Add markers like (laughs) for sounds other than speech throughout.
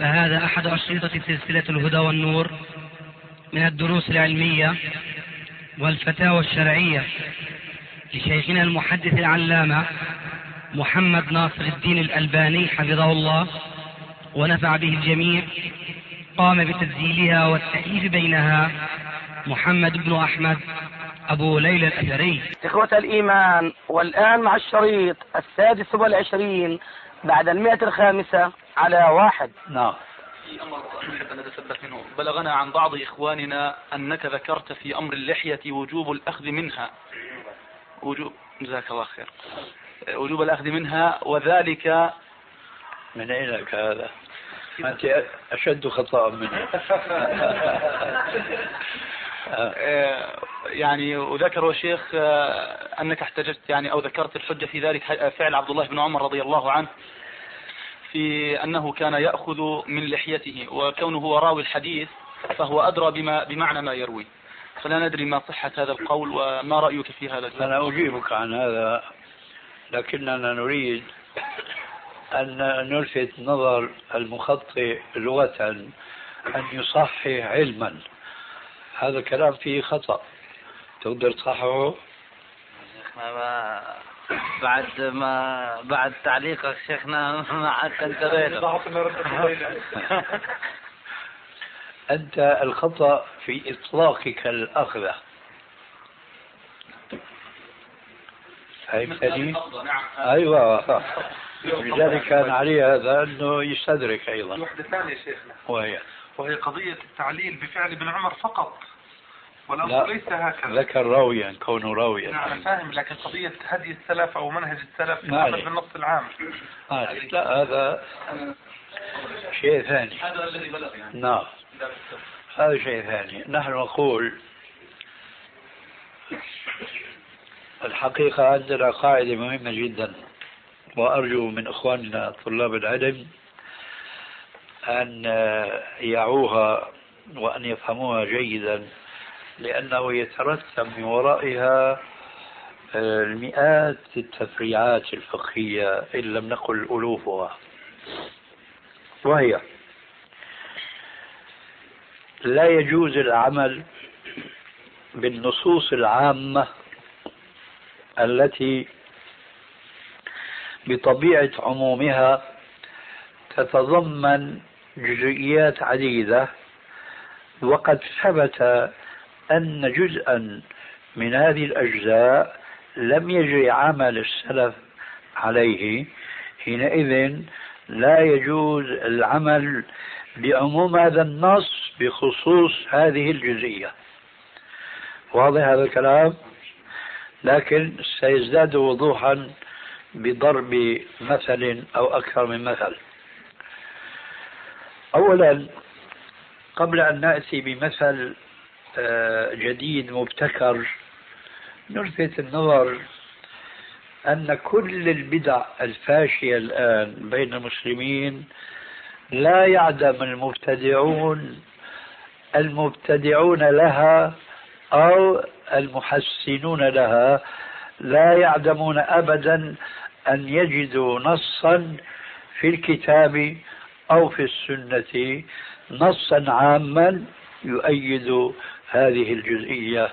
فهذا أحد أشرطة سلسلة الهدى والنور من الدروس العلمية والفتاوى الشرعية لشيخنا المحدث العلامة محمد ناصر الدين الألباني حفظه الله ونفع به الجميع قام بتسجيلها والتأليف بينها محمد بن أحمد أبو ليلى الأثري. إخوة الإيمان والآن مع الشريط السادس والعشرين بعد المئة الخامسة على واحد. نعم. في أمر نحب ان نتثبت منه بلغنا عن بعض إخواننا أنك ذكرت في أمر اللحية وجوب الأخذ منها. وجوب جزاك الله خير. وجوب الأخذ منها وذلك من أين لك هذا؟ أنت أشد خطأ مني. آه، (laughs) يعني وذكر الشيخ آه، أنك احتججت يعني أو ذكرت الحجة في ذلك فعل عبد الله بن عمر رضي الله عنه. في أنه كان يأخذ من لحيته وكونه هو راوي الحديث فهو أدرى بما بمعنى ما يروي. فلا ندري ما صحة هذا القول وما رأيك في هذا أنا أجيبك عن هذا لكننا نريد أن نلفت نظر المخطئ لغة أن يصحح علما. هذا الكلام فيه خطأ. تقدر تصححه؟ ما بعد ما بعد تعليقك شيخنا (laughs) ما عاد انتبهنا (laughs) أنت الخطأ في إطلاقك الأخذة. فهمتني؟ نعم. أيوة. (laughs) لذلك كان عليه هذا أنه يستدرك أيضا. وحدة ثانية شيخنا. وهي؟ وهي قضية التعليل بفعل ابن عمر فقط. والأمر ليس هكذا. ذكر راويا كونه راويا نعم أنا فاهم لكن قضية هدي السلف أو منهج السلف في. بالنص العام. معلش. لا هذا شيء ثاني. هذا الذي بلغ يعني. نعم. هذا شيء ثاني. نحن نقول الحقيقة عندنا قاعدة مهمة جدا. وأرجو من إخواننا طلاب العلم أن يعوها وأن يفهموها جيدا. لأنه يترتب من ورائها المئات التفريعات الفقهية إن لم نقل ألوفها. وهي لا يجوز العمل بالنصوص العامة التي بطبيعة عمومها تتضمن جزئيات عديدة وقد ثبت أن جزءا من هذه الأجزاء لم يجري عمل السلف عليه حينئذ لا يجوز العمل بعموم هذا النص بخصوص هذه الجزئية. واضح هذا الكلام؟ لكن سيزداد وضوحا بضرب مثل أو أكثر من مثل. أولا قبل أن نأتي بمثل جديد مبتكر. نلفت النظر أن كل البدع الفاشية الآن بين المسلمين لا يعدم المبتدعون المبتدعون لها أو المحسنون لها. لا يعدمون أبدا أن يجدوا نصا في الكتاب أو في السنة نصا عاما يؤيد هذه الجزئية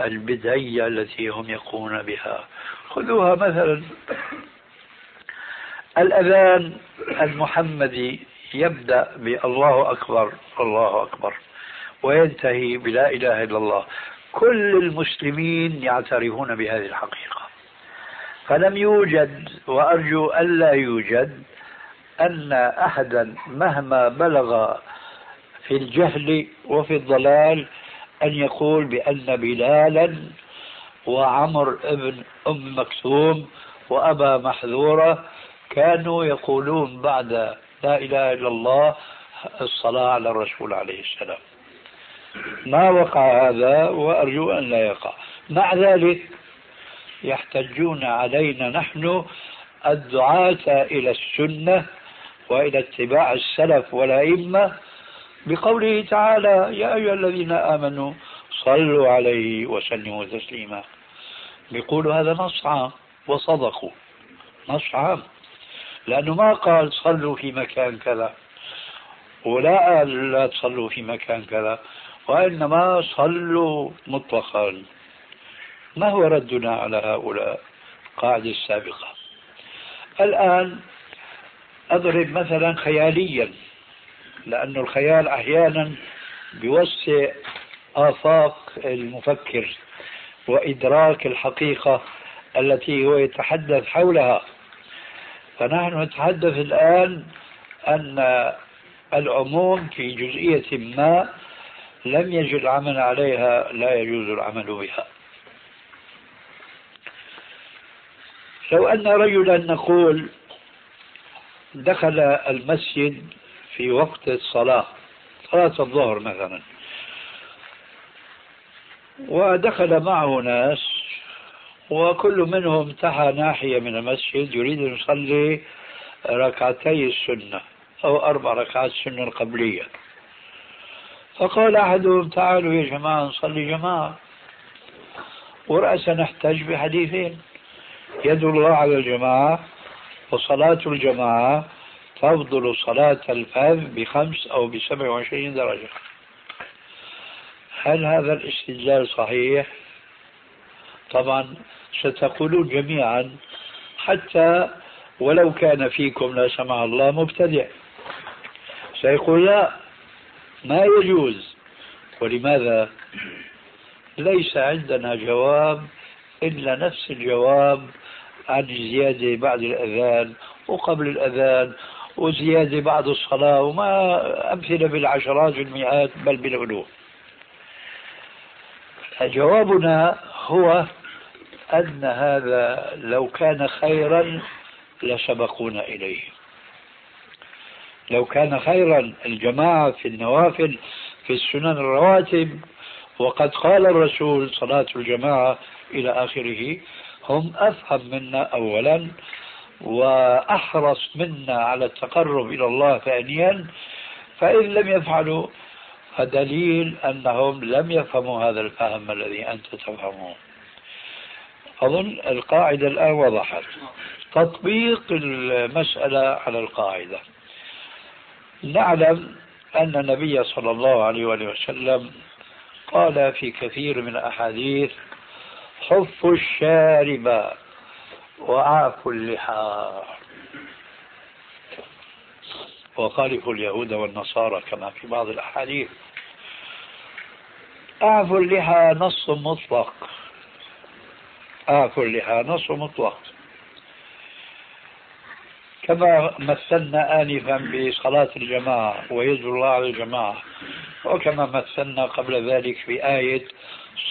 البدعية التي هم يقومون بها. خذوها مثلا. الأذان المحمدي يبدأ بالله أكبر الله أكبر وينتهي بلا إله إلا الله. كل المسلمين يعترفون بهذه الحقيقة. فلم يوجد وأرجو ألا يوجد أن أحدا مهما بلغ في الجهل وفي الضلال أن يقول بأن بلالا وعمر ابن أم مكتوم وأبا محذورة كانوا يقولون بعد لا إله إلا الله الصلاة على الرسول عليه السلام. ما وقع هذا؟ وأرجو أن لا يقع. مع ذلك يحتجون علينا نحن الدعاة إلى السنة وإلى اتباع السلف والأئمة بقوله تعالى يا أيها الذين آمنوا صلوا عليه وسلموا تسليما. بيقولوا هذا نص عام وصدقوا. نص عام لأنه ما قال صلوا في مكان كذا ولا قال لا تصلوا في مكان كذا وإنما صلوا مطلقا. ما هو ردنا على هؤلاء؟ القاعدة السابقة. الآن أضرب مثلا خياليا. لأن الخيال أحيانا بيوسع آفاق المفكر وإدراك الحقيقة التي هو يتحدث حولها. فنحن نتحدث الآن أن العموم في جزئية ما لم يجد العمل عليها لا يجوز العمل بها. لو أن رجلا نقول دخل المسجد في وقت الصلاة صلاة الظهر مثلا. ودخل معه ناس وكل منهم انتهى ناحية من المسجد يريد أن يصلي ركعتي السنة أو أربع ركعات السنة القبلية فقال أحدهم تعالوا يا جماعة نصلي جماعة. ورأسا نحتج بحديثين. يد الله على الجماعة وصلاة الجماعة تفضل صلاة الفذ بخمس أو بسبع وعشرين درجة. هل هذا الاستدلال صحيح؟ طبعا ستقولون جميعا حتى ولو كان فيكم لا سمح الله مبتدع. سيقول لا ما يجوز. ولماذا؟ ليس عندنا جواب إلا نفس الجواب عن الزيادة بعد الأذان وقبل الأذان وزيادة بعد الصلاة وما أمثلة بالعشرات والمئات بل بالألوف جوابنا هو أن هذا لو كان خيرا لسبقونا إليه. لو كان خيرا الجماعة في النوافل في السنن الرواتب وقد قال الرسول صلاة الجماعة إلى آخره هم أفهم منا أولا وأحرص منا على التقرب إلى الله ثانيا فإن لم يفعلوا فدليل أنهم لم يفهموا هذا الفهم الذي أنت تفهمه أظن القاعدة الآن وضحت. تطبيق المسألة على القاعدة. نعلم أن النبي صلى الله عليه وسلم قال في كثير من الأحاديث حفوا الشارب وأعفوا اللحى وخالفوا اليهود والنصارى كما في بعض الأحاديث. أعفوا اللحى نص مطلق. أعفوا اللحى نص مطلق. كما مثلنا آنفا بصلاة الجماعة ويد الله على الجماعة. وكما مثلنا قبل ذلك في آية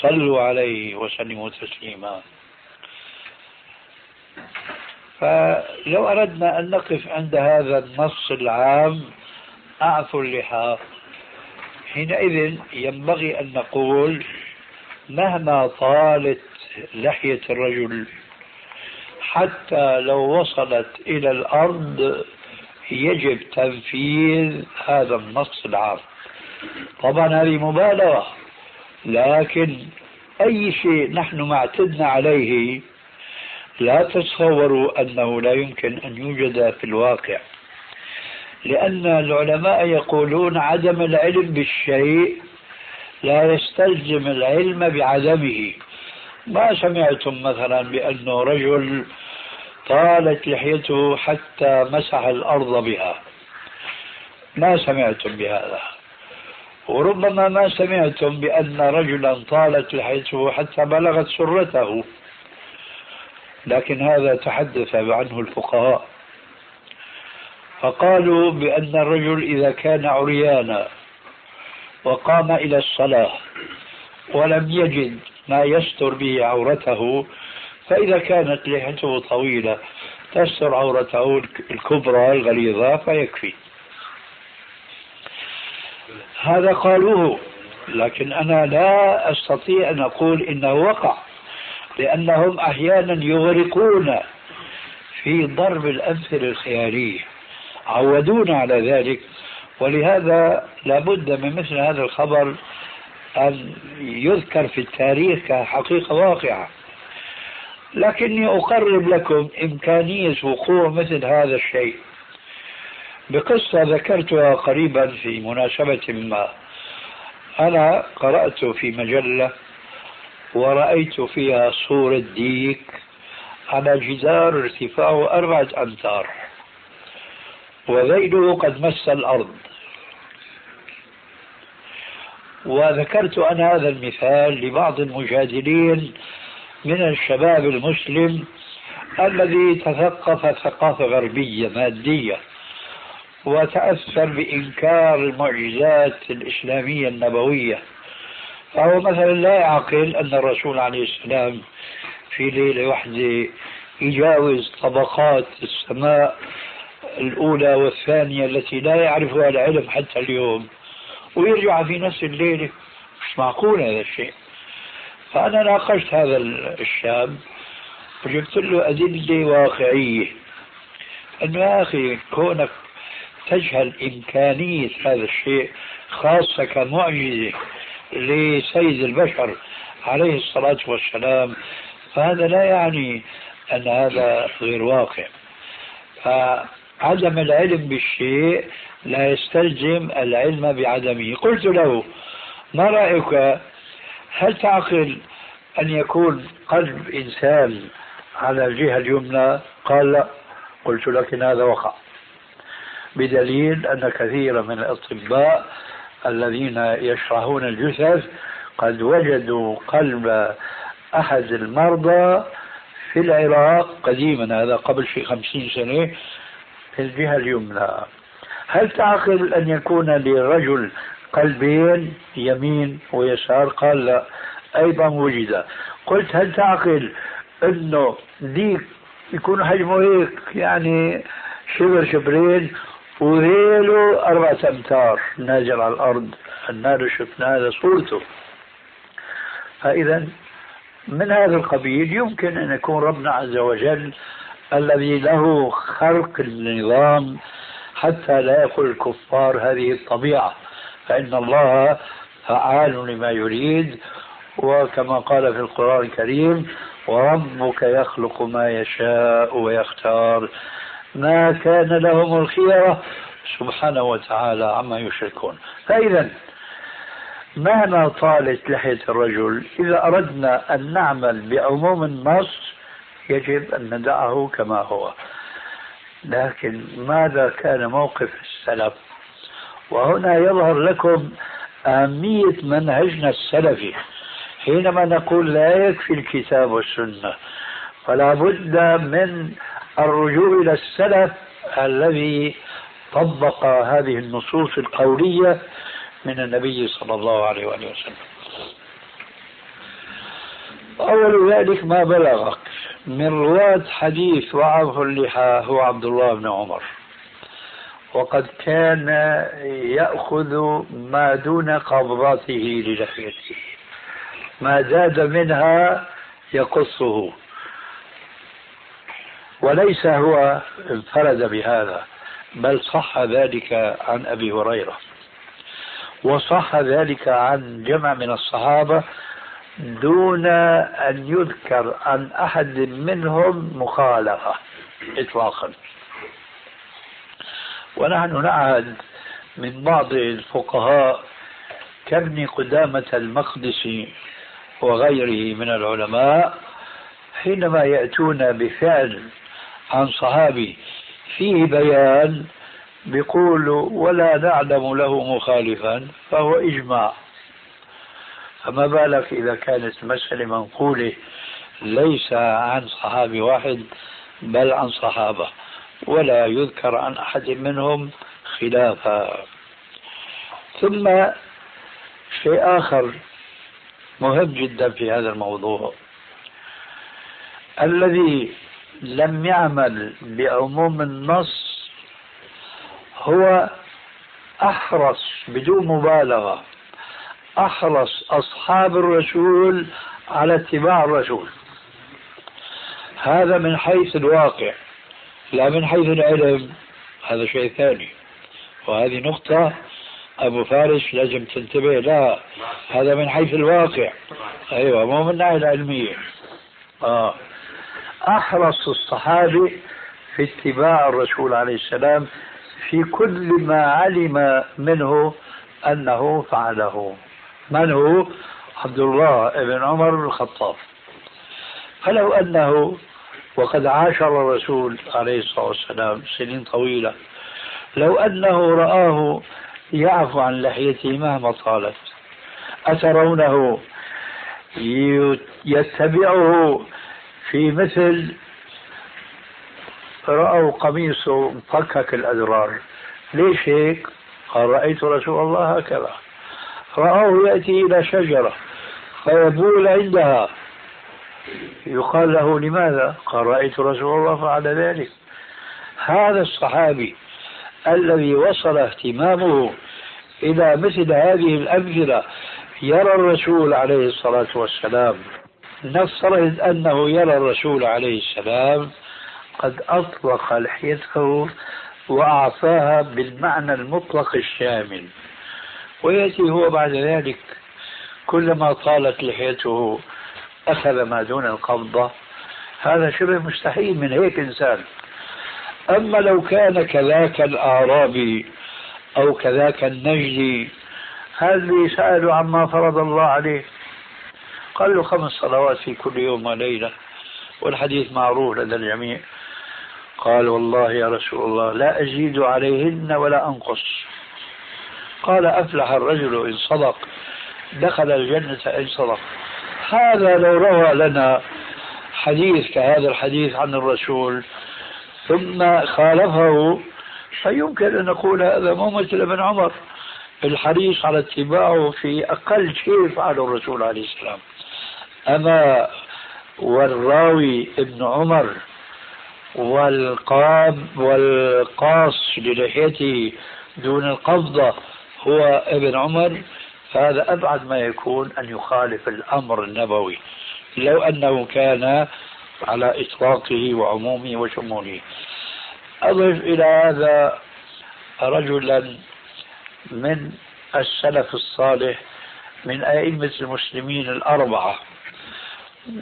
صلوا عليه وسلموا تسليما. فلو أردنا أن نقف عند هذا النص العام أعفوا اللحى حينئذ ينبغي أن نقول مهما طالت لحية الرجل حتى لو وصلت إلى الأرض يجب تنفيذ هذا النص العام. طبعا هذه مبالغة لكن أي شيء نحن ما اعتدنا عليه لا تتصوروا أنه لا يمكن أن يوجد في الواقع لأن العلماء يقولون عدم العلم بالشيء لا يستلزم العلم بعدمه. ما سمعتم مثلا بأنه رجل طالت لحيته حتى مسح الأرض بها؟ ما سمعتم بهذا؟ وربما ما سمعتم بأن رجلا طالت لحيته حتى بلغت سرته. لكن هذا تحدث عنه الفقهاء. فقالوا بأن الرجل إذا كان عريانا وقام إلى الصلاة ولم يجد ما يستر به عورته فإذا كانت لحيته طويلة تستر عورته الكبرى الغليظة فيكفي. هذا قالوه لكن أنا لا أستطيع أن أقول إنه وقع. لأنهم أحيانا يغرقون في ضرب الأمثلة الخيالية عودونا على ذلك. ولهذا لابد من مثل هذا الخبر أن يذكر في التاريخ كحقيقة واقعة. لكني أقرب لكم إمكانية وقوع مثل هذا الشيء. بقصة ذكرتها قريبا في مناسبة ما. أنا قرأت في مجلة ورأيت فيها صورة ديك. على جدار ارتفاعه أربعة أمتار. وذيله قد مس الأرض. وذكرت أنا هذا المثال لبعض المجادلين من الشباب المسلم الذي تثقف ثقافة غربية مادية وتأثر بإنكار المعجزات الإسلامية النبوية. فهو مثلا لا يعقل أن الرسول عليه السلام في ليلة واحدة يجاوز طبقات السماء الأولى والثانية التي لا يعرفها العلم حتى اليوم ويرجع في نفس الليلة. مش معقول هذا الشيء. فأنا ناقشت هذا الشاب وجبت له أدلة واقعية. أنه يا أخي كونك تجهل إمكانية هذا الشيء خاصة كمعجزة لسيد البشر عليه الصلاة والسلام فهذا لا يعني أن هذا غير واقع. فعدم العلم بالشيء لا يستلزم العلم بعدمه. قلت له ما رأيك؟ هل تعقل أن يكون قلب إنسان على الجهة اليمنى؟ قال لا. قلت لكن هذا وقع. بدليل أن كثيرا من الأطباء الذين يشرحون الجثث قد وجدوا قلب أحد المرضى في العراق قديما هذا قبل شيء خمسين سنة في الجهة اليمنى. هل تعقل أن يكون للرجل قلبين يمين ويسار؟ قال لا أيضا وجد. قلت هل تعقل أنه ديك يكون حجمه هيك يعني شبر شبرين وذيله أربعة أمتار نازل على الأرض النار شفنا هذا صورته. فإذا من هذا القبيل يمكن أن يكون ربنا عز وجل الذي له خلق النظام حتى لا يقول الكفار هذه الطبيعة. فإن الله فعال لما يريد وكما قال في القرآن الكريم وربك يخلق ما يشاء ويختار ما كان لهم الخيرة سبحانه وتعالى عما يشركون. فإذا مهما طالت لحية الرجل إذا أردنا أن نعمل بعموم النص يجب أن ندعه كما هو. لكن ماذا كان موقف السلف؟ وهنا يظهر لكم أهمية منهجنا السلفي. حينما نقول لا يكفي الكتاب والسنة فلا بد من الرجوع إلى السلف الذي طبق هذه النصوص القولية من النبي صلى الله عليه وآله وسلم. أول ذلك ما بلغك من رواة حديث وعظه اللحى هو عبد الله بن عمر. وقد كان يأخذ ما دون قبضته للحيته ما زاد منها يقصه. وليس هو انفرد بهذا بل صح ذلك عن أبي هريرة. وصح ذلك عن جمع من الصحابة دون أن يذكر عن أحد منهم مخالفة اطلاقا. ونحن نعهد من بعض الفقهاء كابن قدامة المقدسي وغيره من العلماء حينما يأتون بفعل عن صحابي. فيه بيان بيقول ولا نعلم له مخالفا فهو إجماع. فما بالك إذا كانت مسألة منقولة ليس عن صحابي واحد بل عن صحابة ولا يذكر عن أحد منهم خلافا. ثم شيء آخر مهم جدا في هذا الموضوع. الذي لم يعمل بعموم النص هو أحرص بدون مبالغة أحرص أصحاب الرسول على اتباع الرسول. هذا من حيث الواقع لا من حيث العلم هذا شيء ثاني. وهذه نقطة أبو فارس لازم تنتبه لا هذا من حيث الواقع. أيوة مو من الناحية العلمية. آه. أحرص الصحابة في اتباع الرسول عليه السلام في كل ما علم منه أنه فعله. من هو؟ عبد الله بن عمر بن الخطاب. فلو أنه وقد عاشر الرسول عليه الصلاة والسلام سنين طويلة لو أنه رآه يعفو عن لحيته مهما طالت أترونه يتبعه في مثل رأوا قميصه مفكك الأزرار ليش هيك؟ قال رأيت رسول الله هكذا رآه يأتي إلى شجرة فيبول عندها يقال له لماذا؟ قال رأيت رسول الله فعل ذلك هذا الصحابي الذي وصل اهتمامه إلى مثل هذه الأمثلة يرى الرسول عليه الصلاة والسلام نفترض أنه يرى الرسول عليه السلام قد أطلق لحيته وأعطاها بالمعنى المطلق الشامل. ويأتي هو بعد ذلك كلما طالت لحيته أخذ ما دون القبضة. هذا شبه مستحيل من هيك إنسان. أما لو كان كذاك الأعرابي أو كذاك النجدي هذا سألوا عما فرض الله عليه. قال له خمس صلوات في كل يوم وليلة والحديث معروف لدى الجميع. قال والله يا رسول الله لا أزيد عليهن ولا أنقص. قال أفلح الرجل إن صدق دخل الجنة إن صدق. هذا لو روى لنا حديث كهذا الحديث عن الرسول ثم خالفه فيمكن أن نقول هذا مو مثل ابن عمر. الحريص على اتباعه في أقل شيء فعله الرسول عليه السلام. أما والراوي ابن عمر والقام والقاص للحيته دون القبضة هو ابن عمر فهذا أبعد ما يكون أن يخالف الأمر النبوي لو أنه كان على إطلاقه وعمومه وشموله. أضف إلى هذا رجلا من السلف الصالح من أئمة المسلمين الأربعة.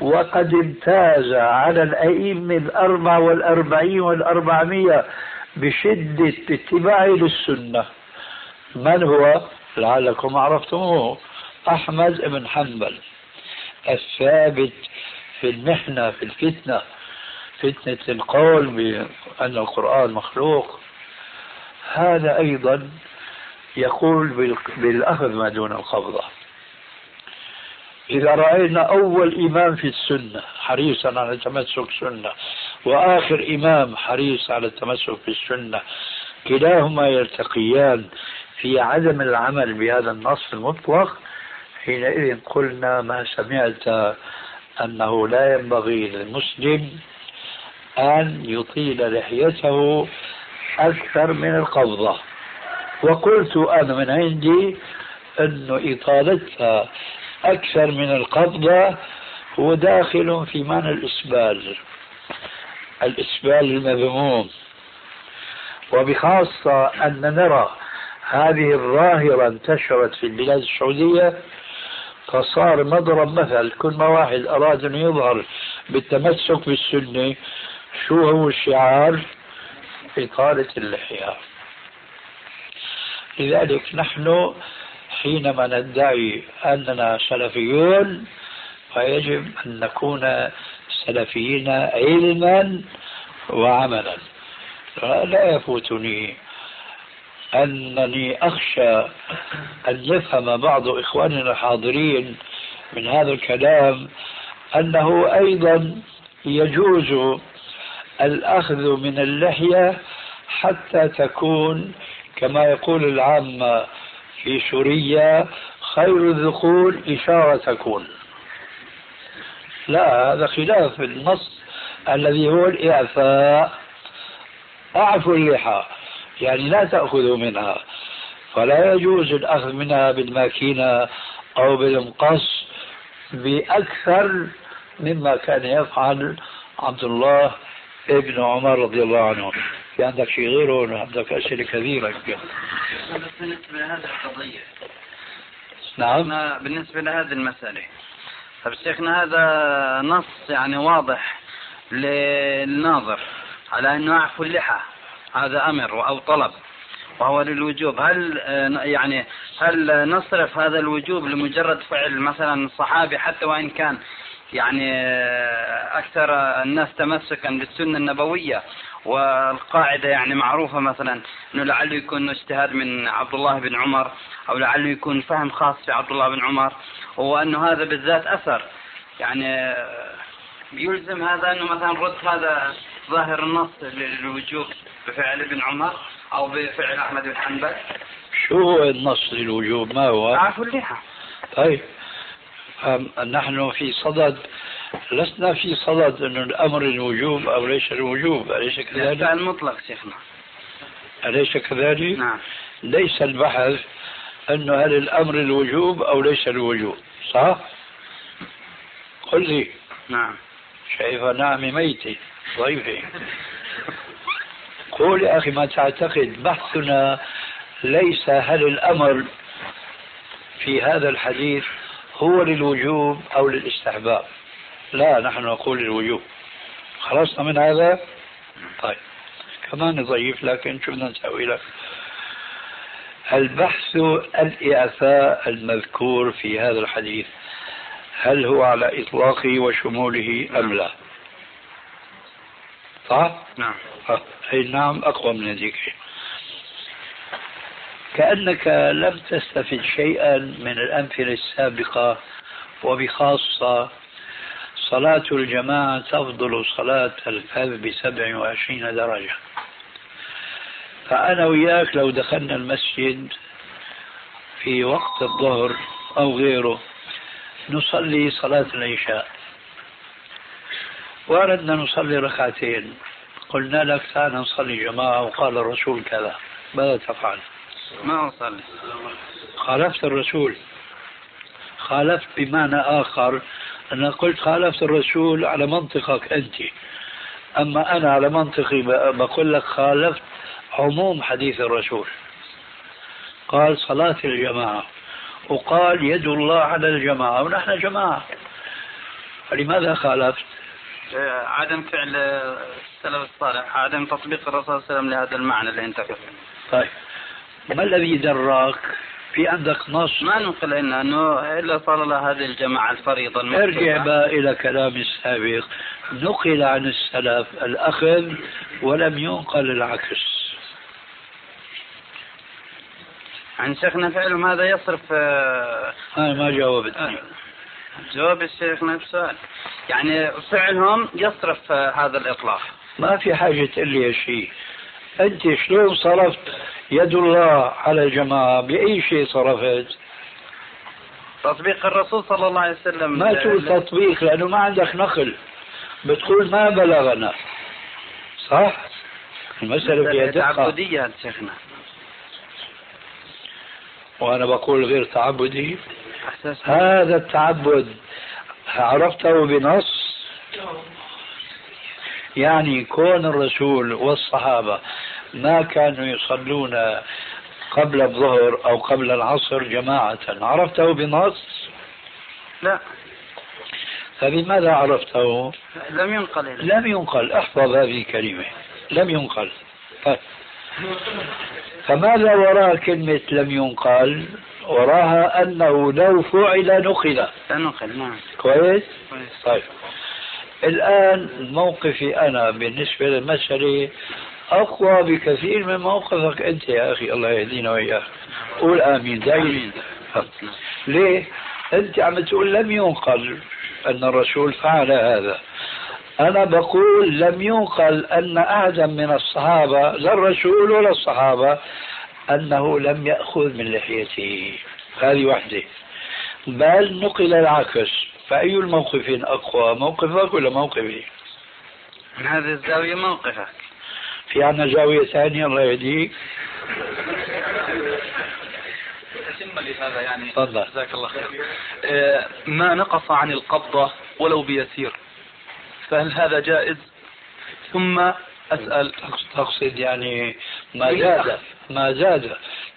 وقد امتاز على الأئمة الأربعة والأربعين والأربعمية بشدة اتباعه للسنة. من هو؟ لعلكم عرفتموه. أحمد بن حنبل. الثابت في المحنة في الفتنة. فتنة القول بأن القرآن مخلوق. هذا أيضا يقول بالأخذ ما دون القبضة. إذا رأينا أول إمام في السنة حريصا على تمسك سنة وآخر إمام حريص على التمسك بالسنة كلاهما يلتقيان في عدم العمل بهذا النص المطلق حينئذ قلنا ما سمعت أنه لا ينبغي للمسلم أن يطيل لحيته أكثر من القبضة. وقلت أنا من عندي أن إطالتها أكثر من القبضة هو داخل في معنى الإسبال. الإسبال المذموم. وبخاصة أن نرى هذه الظاهرة انتشرت في البلاد السعودية فصار مضرب مثل. كل ما واحد أراد أن يظهر بالتمسك بالسنة شو هو الشعار؟ إطالة اللحية. لذلك نحن حينما ندعي أننا سلفيون فيجب أن نكون سلفيين علما وعملا. لا يفوتني أنني أخشى أن يفهم بعض إخواننا الحاضرين من هذا الكلام أنه أيضا يجوز الأخذ من اللحية حتى تكون كما يقول العامة في سوريا خير الذكور إشارة تكون. لا هذا خلاف النص الذي هو الإعفاء. أعفوا اللحى يعني لا تأخذوا منها. فلا يجوز الأخذ منها بالماكينة أو بالمقص بأكثر مما كان يفعل عبد الله ابن عمر رضي الله عنه. في عندك شيء غيره عندك أسئلة كثيرة؟ يمكن بس بالنسبة لهذه القضية نعم. بالنسبة لهذه المسألة طيب شيخنا هذا نص يعني واضح للناظر على أنه أعفو اللحى هذا أمر أو طلب وهو للوجوب. هل آه، يعني هل نصرف هذا الوجوب لمجرد فعل مثلا الصحابي حتى وإن كان يعني آه، أكثر الناس تمسكا بالسنة النبوية والقاعدة يعني معروفة مثلا أنه لعله يكون اجتهاد من عبد الله بن عمر أو لعله يكون فهم خاص في عبد الله بن عمر وأنه هذا بالذات أثر. يعني آه، يلزم هذا أنه مثلا رد هذا ظاهر النص للوجوب بفعل ابن عمر أو بفعل أحمد بن حنبل. شو هو النص للوجوب؟ ما هو؟ عفو اللحى طيب. نحن في صدد لسنا في صدد أن الأمر الوجوب أو ليس الوجوب أليس كذلك؟ المطلق شيخنا أليس كذلك؟ نعم ليس البحث أنه هل الأمر الوجوب أو ليس الوجوب صح؟ قل لي نعم شايفة نعم ميتة ضيفة قول يا أخي ما تعتقد بحثنا ليس هل الأمر في هذا الحديث هو للوجوب أو للاستحباب لا نحن نقول للوجوب خلصنا من هذا؟ طيب. كمان ضعيف لكن شو بدنا نسوي لك. البحث الإعفاء المذكور في هذا الحديث هل هو على إطلاقه وشموله أم لا؟ صح؟ نعم. أي نعم أقوى من هذيك كأنك لم تستفد شيئا من الأمثلة السابقة وبخاصة صلاة الجماعة تفضل صلاة الفذ بسبع وعشرين درجة. فأنا وياك لو دخلنا المسجد في وقت الظهر أو غيره نصلي صلاة العشاء. وأردنا نصلي ركعتين. قلنا لك تعال نصلي جماعة وقال الرسول كذا. ماذا تفعل؟ ما أصلي. خالفت الرسول. خالفت بمعنى آخر. أنا قلت خالفت الرسول على منطقك أنت. أما أنا على منطقي بقول لك خالفت عموم حديث الرسول. قال صلاة الجماعة. وقال يد الله على الجماعة. ونحن جماعة. فلماذا خالفت؟ عدم فعل السلف الصالح عدم تطبيق الرسول صلى الله عليه وسلم لهذا المعنى اللي انت قلته طيب. ما الذي دراك في عندك نص؟ ما ننقل لنا إنه إلا صار له هذه الجماعة الفريضة ارجع بقى إلى كلام السابق. نقل عن السلف الأخذ ولم ينقل العكس. عن شيخنا فعلهم هذا يصرف؟ آه، أنا ما جاوبتني جواب الشيخ نفس السؤال يعني فعلهم يصرف هذا الإطلاق. ما في حاجة تقول لي شيء أنت شلون صرفت؟ يد الله على الجماعة بأي شيء صرفت تطبيق الرسول صلى الله عليه وسلم. ما تقول تطبيق لأنه ما عندك نقل. بتقول ما بلغنا. صح؟ المسألة فيها دقة. تعبدية شيخنا. وأنا بقول غير تعبدي. هذا التعبد عرفته بنص. يعني كون الرسول والصحابة ما كانوا يصلون قبل الظهر أو قبل العصر جماعة. عرفته بنص؟ لا. فبماذا عرفته؟ لم ينقل. لم ينقل. احفظ هذه الكلمة لم ينقل. طيب. فماذا وراء كلمة لم ينقل؟ وراها أنه لو فعل نقل. نقل نعم. كويس؟ كويس. طيب. الآن موقفي أنا بالنسبة للمسألة أقوى بكثير من موقفك أنت يا أخي الله يهدينا وإياك. قول آمين. دائما ليه؟ أنت عم تقول لم ينقل أن الرسول فعل هذا. أنا بقول لم ينقل أن أحدا من الصحابة لا الرسول ولا الصحابة أنه لم يأخذ من لحيته. هذه واحدة. بل نقل العكس. فأي الموقفين أقوى موقفك ولا موقفي؟ من هذه الزاوية موقفك. في عندنا زاوية ثانية الله يهديك لهذا يعني تفضل. جزاك الله خير. آه، ما نقص عن القبضة ولو بيسير. فهل هذا جائز؟ ثم أسأل. تقصد يعني ما زاد. ما زاد.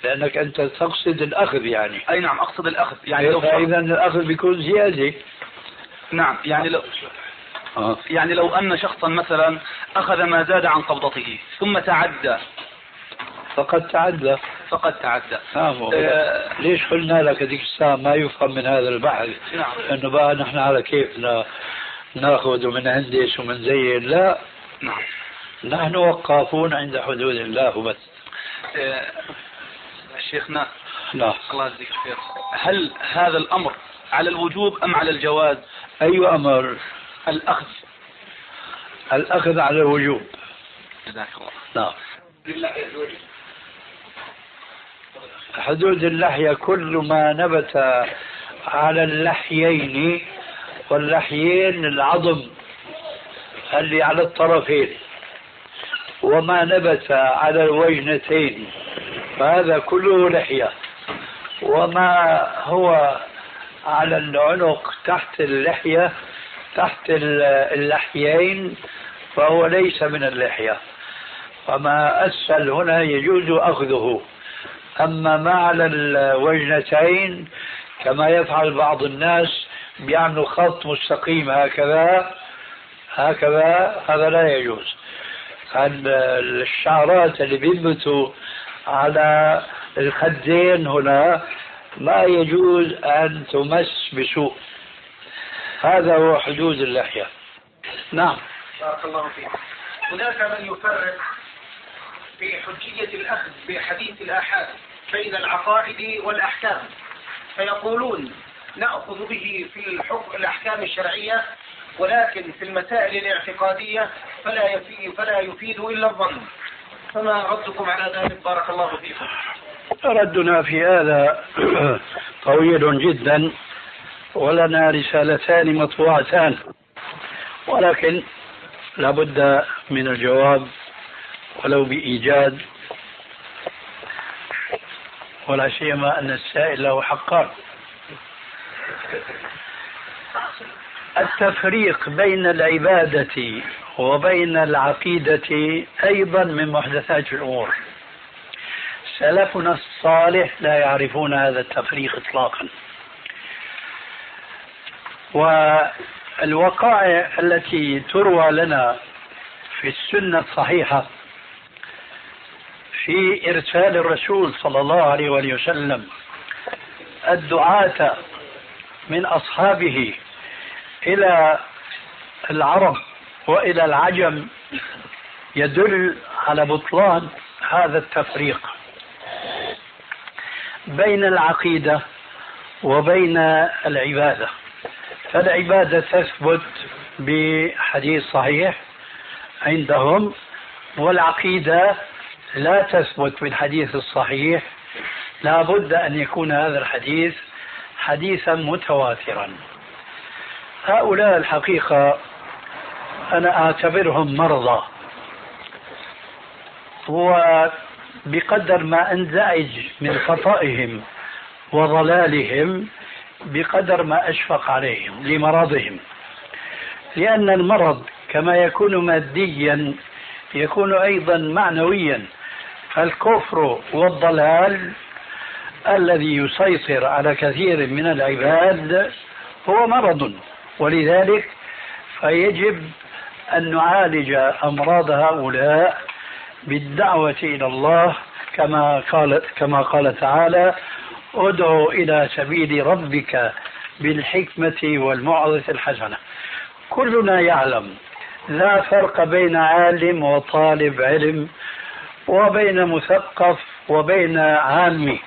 لأنك أنت تقصد الأخذ يعني. أي نعم أقصد الأخذ. يعني لو إذا الأخذ بيكون زيادة. نعم يعني لو آه. يعني لو أن شخصا مثلا أخذ ما زاد عن قبضته ثم تعدى. فقد تعدى. فقد تعدى. نعم آه، ليش قلنا لك هذيك الساعة ما يفهم من هذا البحث؟ نعم. إنه بقى نحن على كيفنا نأخذ ومنهندس ومنزين لا. نعم. نحن وقافون عند حدود الله وبس آه، شيخنا. لا. الله يجزيك خير هل هذا الأمر على الوجوب أم على الجواز؟ أي أمر. الأخذ. الأخذ على الوجوب. جزاك الله. نعم. حدود اللحية كل ما نبت على اللحيين واللحيين العظم اللي على الطرفين وما نبت على الوجنتين فهذا كله لحية. وما هو على العنق تحت اللحية تحت اللحيين فهو ليس من اللحية. وما أسفل هنا يجوز أخذه. أما ما على الوجنتين كما يفعل بعض الناس بيعملوا خط مستقيم هكذا هكذا هذا لا يجوز. الشعرات اللي بينبتوا على الخدين هنا ما يجوز أن تمس بسوء. هذا هو حدود اللحية نعم. بارك الله فيك. هناك من يفرق في حجية الأخذ بحديث الآحاد بين العقائد والأحكام. فيقولون نأخذ به في الحكم الأحكام الشرعية ولكن في المسائل الاعتقادية فلا يفيد, فلا يفيد إلا الظن. فما ردكم على ذلك؟ بارك الله فيكم. ردنا في هذا (clears throat) طويل جدا. ولنا رسالتان مطبوعتان. ولكن لابد من الجواب ولو بإيجاد. ولا سيما أن السائل له حقان. التفريق بين العبادة وبين العقيدة أيضا من محدثات الأمور. سلفنا الصالح لا يعرفون هذا التفريق إطلاقا. والوقائع التي تروى لنا في السنة الصحيحة في إرسال الرسول صلى الله عليه وآله وسلم الدعاة من أصحابه إلى العرب وإلى العجم يدل على بطلان هذا التفريق بين العقيدة وبين العبادة. فالعبادة تثبت بحديث صحيح عندهم والعقيدة لا تثبت بالحديث الصحيح. لا بد أن يكون هذا الحديث حديثا متواترا. هؤلاء الحقيقة أنا أعتبرهم مرضى. وبقدر ما أنزعج من خطئهم وضلالهم بقدر ما أشفق عليهم لمرضهم. لأن المرض كما يكون ماديا يكون أيضا معنويا الكفر والضلال الذي يسيطر على كثير من العباد هو مرض. ولذلك فيجب أن نعالج أمراض هؤلاء بالدعوة إلى الله كما قال كما قال تعالى ادعو إلى سبيل ربك بالحكمة والموعظة الحسنة. كلنا يعلم لا فرق بين عالم وطالب علم وبين مثقف وبين عامي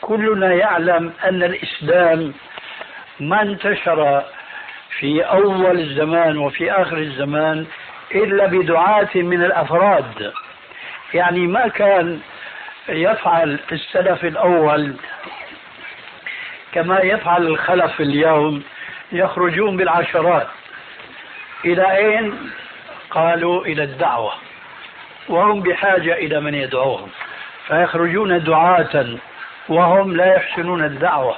كلنا يعلم أن الإسلام ما انتشر في أول الزمان وفي آخر الزمان إلا بدعاة من الأفراد. يعني ما كان يفعل السلف الأول كما يفعل الخلف اليوم يخرجون بالعشرات. إلى أين؟ قالوا إلى الدعوة. وهم بحاجة إلى من يدعوهم. فيخرجون دعاة وهم لا يحسنون الدعوة.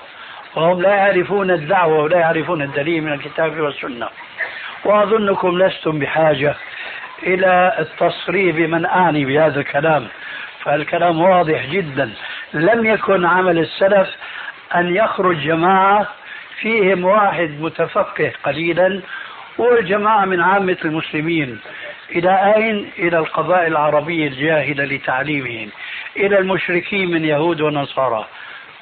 وهم لا يعرفون الدعوة ولا يعرفون الدليل من الكتاب والسنة. وأظنكم لستم بحاجة إلى التصريح بمن أعني بهذا الكلام. فالكلام واضح جدا. لم يكن عمل السلف أن يخرج جماعة فيهم واحد متفقه قليلا والجماعة من عامة المسلمين إلى أين؟ إلى القبائل العربية الجاهلة لتعليمهم إلى المشركين من يهود ونصارى.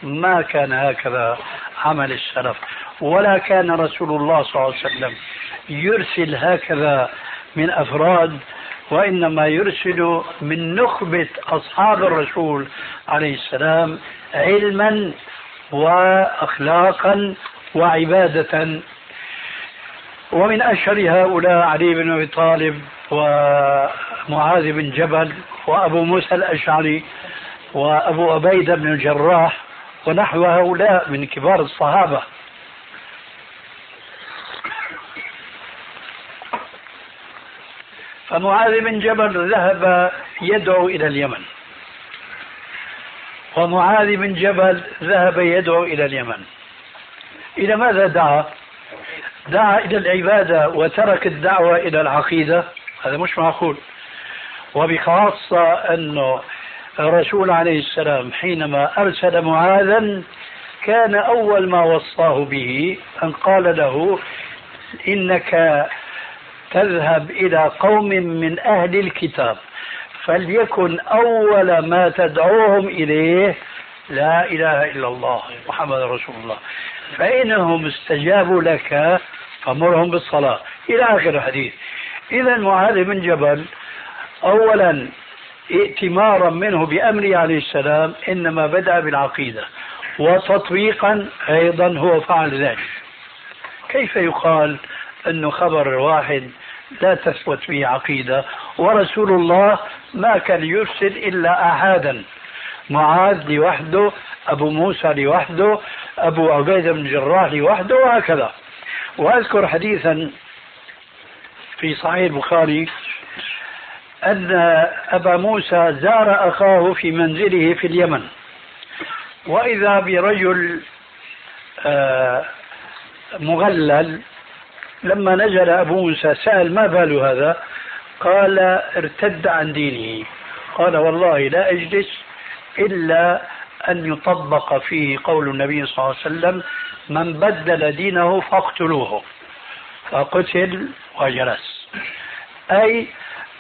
ما كان هكذا عمل السلف. ولا كان رسول الله صلى الله عليه وسلم يرسل هكذا من أفراد وإنما يرسل من نخبة أصحاب الرسول عليه السلام علما وأخلاقا وعبادة. ومن أشهر هؤلاء علي بن أبي طالب ومعاذ بن جبل وأبو موسى الأشعري وأبو عبيدة بن الجراح ونحو هؤلاء من كبار الصحابة. فمعاذ بن جبل ذهب يدعو إلى اليمن. ومعاذ بن جبل ذهب يدعو إلى اليمن. إلى ماذا دعا؟ دعا إلى العبادة وترك الدعوة إلى العقيدة. هذا مش معقول. وبخاصة أنه الرسول عليه السلام حينما أرسل معاذا كان أول ما وصاه به أن قال له إنك تذهب إلى قوم من أهل الكتاب فليكن أول ما تدعوهم إليه لا إله إلا الله محمد رسول الله. فإنهم استجابوا لك فمرهم بالصلاة. إلى آخر الحديث. إذا معاذ بن جبل أولا ائتمارا منه بأمره عليه السلام إنما بدأ بالعقيدة وتطبيقا أيضا هو فعل ذلك. كيف يقال أنه خبر واحد لا تثبت فيه عقيدة. ورسول الله ما كان يرسل إلا أحدا. معاذ لوحده أبو موسى لوحده أبو عبيدة بن جراح لوحده وهكذا. وأذكر حديثا في صحيح البخاري أن أبا موسى زار أخاه في منزله في اليمن. وإذا برجل آه، مغلل لما نزل أبو موسى سأل ما بال هذا؟ قال ارتد عن دينه. قال والله لا أجلس إلا أن يطبق فيه قول النبي صلى الله عليه وسلم من بدل دينه فاقتلوه. فقتل وجلس. أي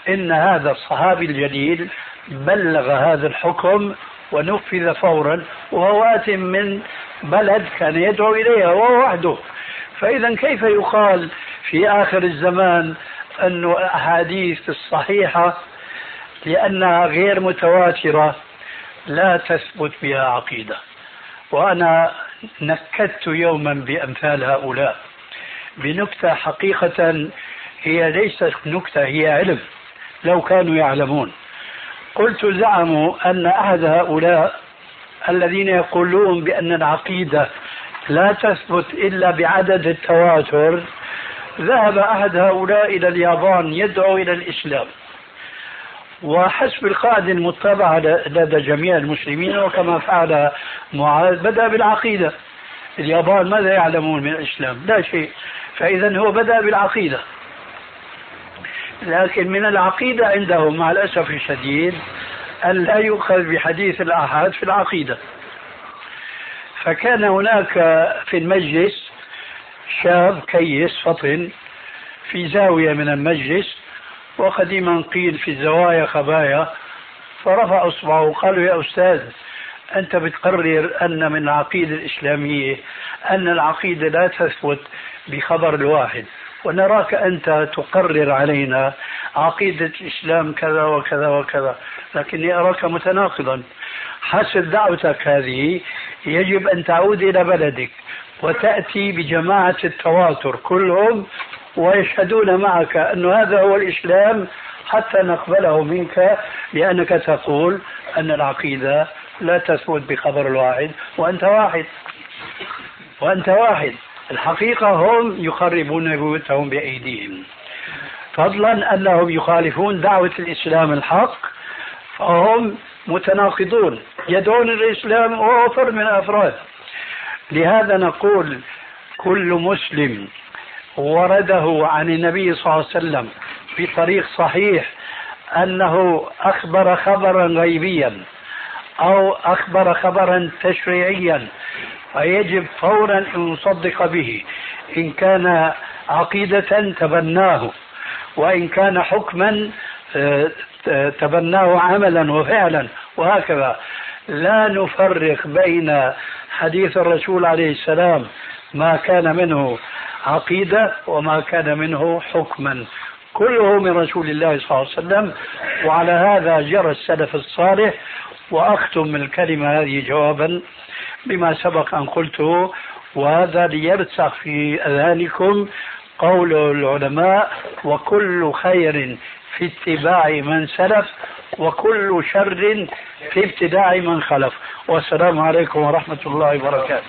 إن هذا الصحابي الجليل بلغ هذا الحكم ونفذ فورا وهو آت من بلد كان يدعو إليها وهو وحده. فإذا كيف يقال في آخر الزمان أن الأحاديث الصحيحة لأنها غير متواترة لا تثبت بها عقيدة؟ وأنا نكدت يوما بأمثال هؤلاء. بنكتة حقيقة هي ليست نكتة هي علم لو كانوا يعلمون. قلت زعموا أن أحد هؤلاء الذين يقولون بأن العقيدة لا تثبت إلا بعدد التواتر. ذهب أحد هؤلاء إلى اليابان يدعو إلى الإسلام. وحسب القاعدة المتبعة لدى جميع المسلمين وكما فعل معاذ بدأ بالعقيدة. اليابان ماذا يعلمون من الإسلام؟ لا شيء. فإذا هو بدأ بالعقيدة. لكن من العقيدة عندهم مع الأسف الشديد أن لا يؤخذ بحديث الآحاد في العقيدة. فكان هناك في المجلس شاب كيس فطن في زاوية من المجلس وقديما قيل في الزوايا خبايا فرفع أصبعه وقال يا أستاذ أنت بتقرر أن من العقيدة الإسلامية أن العقيدة لا تثبت بخبر الواحد ونراك أنت تقرر علينا عقيدة الإسلام كذا وكذا وكذا لكني أراك متناقضا. حسب دعوتك هذه يجب أن تعود إلى بلدك وتأتي بجماعة التواتر كلهم ويشهدون معك أن هذا هو الإسلام حتى نقبله منك لأنك تقول أن العقيدة لا تثبت بخبر الواحد وأنت واحد. وأنت واحد. الحقيقة هم يخربون بيوتهم بأيديهم. فضلا أنهم يخالفون دعوة الإسلام الحق فهم متناقضون يدعون الإسلام وهو فرد من الأفراد لهذا نقول كل مسلم ورده عن النبي صلى الله عليه وسلم بطريق صحيح أنه أخبر خبرا غيبيا أو أخبر خبرا تشريعيا فيجب فورا أن نصدق به. إن كان عقيدة تبناه وإن كان حكما آه، تبناه عملا وفعلا. وهكذا لا نفرق بين حديث الرسول عليه السلام ما كان منه عقيدة وما كان منه حكما. كله من رسول الله صلى الله عليه وسلم. وعلى هذا جرى السلف الصالح. وأختم الكلمة هذه جوابا بما سبق أن قلته. وهذا ليرسخ في أذهانكم قول العلماء وكل خير في اتباع من سلف وكل شر في ابتداع من خلف. والسلام عليكم ورحمة الله وبركاته.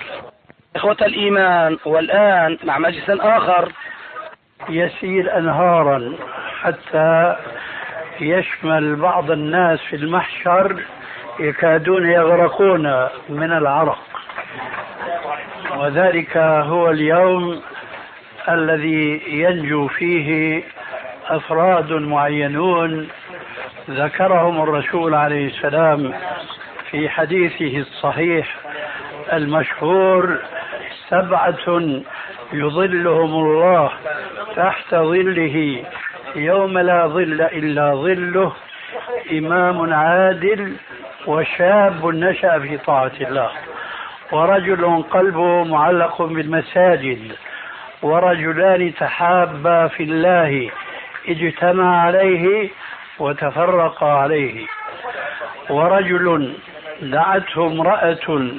إخوة الإيمان والآن مع مجلس آخر. يسيل أنهارا حتى يشمل بعض الناس في المحشر يكادون يغرقون من العرق. وذلك هو اليوم الذي ينجو فيه أفراد معينون ذكرهم الرسول عليه السلام في حديثه الصحيح المشهور سبعة يظلهم الله تحت ظله يوم لا ظل إلا ظله إمام عادل وشاب نشأ في طاعة الله ورجل قلبه معلق بالمساجد ورجلان تحابا في الله اجتمع عليه وتفرقا عليه. ورجل دعته امرأة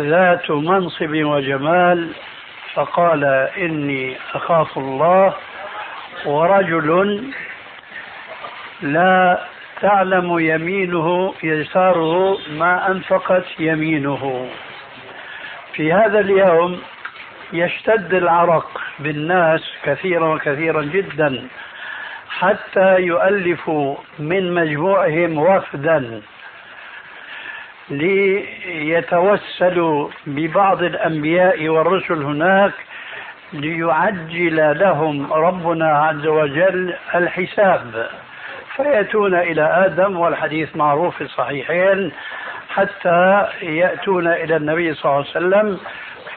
ذات منصب وجمال فقال إني أخاف الله. ورجل لا تعلم يمينه يساره ما أنفقت يمينه. في هذا اليوم يشتد العرق بالناس كثيرا وكثيرا جدا. حتى يؤلفوا من مجموعهم وفدا ليتوسلوا ببعض الأنبياء والرسل هناك ليعجل لهم ربنا عز وجل الحساب. فيأتون إلى آدم والحديث معروف في الصحيحين حتى يأتون إلى النبي صلى الله عليه وسلم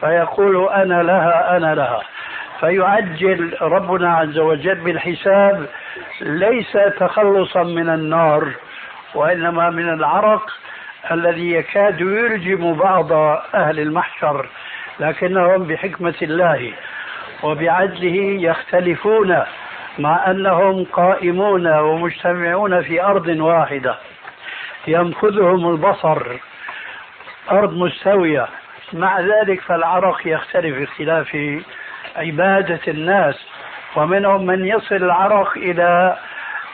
فيقول أنا لها أنا لها. فيعجل ربنا عز وجل بالحساب ليس تخلصا من النار وإنما من العرق الذي يكاد يلجم بعض أهل المحشر لكنهم بحكمة الله وبعدله يختلفون مع أنهم قائمون ومجتمعون في أرض واحدة ينفذهم البصر أرض مستوية. مع ذلك فالعرق يختلف اختلاف عبادة الناس ومنهم من يصل العرق إلى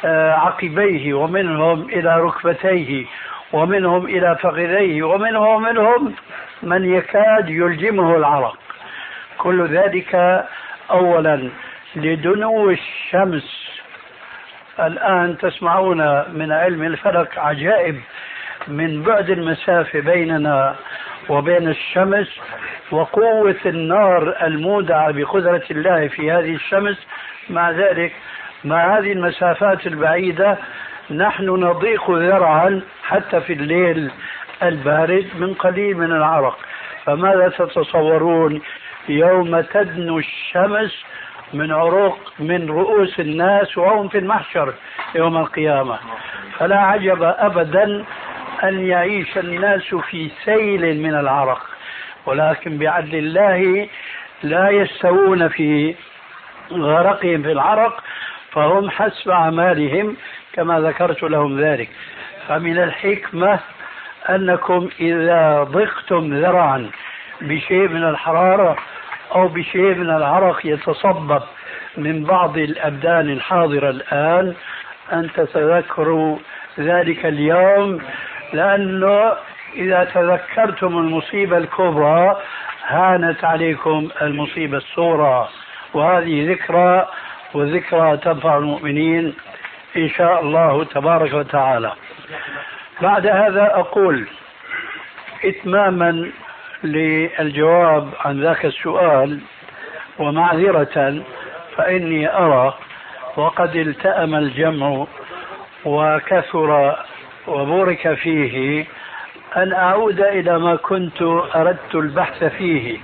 آه، عقبيه ومنهم إلى ركبتيه ومنهم إلى فخذيه ومنهم منهم من يكاد يلجمه العرق. كل ذلك اولا لدنو الشمس. الآن تسمعون من علم الفلك عجائب من بعد المسافه بيننا. وبين الشمس وقوة النار المودعة بقدرة الله في هذه الشمس. مع ذلك مع هذه المسافات البعيدة نحن نضيق ذرعا حتى في الليل البارد من قليل من العرق. فماذا تتصورون؟ يوم تدنو الشمس من عروق من رؤوس الناس وهم في المحشر يوم القيامة. فلا عجب أبدا أن يعيش الناس في سيل من العرق ولكن بعدل الله لا يستوون في غرقهم في العرق فهم حسب أعمالهم كما ذكرت لهم ذلك. فمن الحكمة أنكم إذا ضقتم ذرعا بشيء من الحرارة أو بشيء من العرق يتصبب من بعض الأبدان الحاضرة الآن أن تتذكروا ذلك اليوم لأنه إذا تذكرتم المصيبة الكبرى هانت عليكم المصيبة الصغرى. وهذه ذكرى وذكرى تنفع المؤمنين إن شاء الله تبارك وتعالى. بعد هذا أقول إتماما للجواب عن ذاك السؤال ومعذرة فإني أرى وقد التأم الجمع وكثر وبورك فيه. أن أعود إلى ما كنت أردت البحث فيه.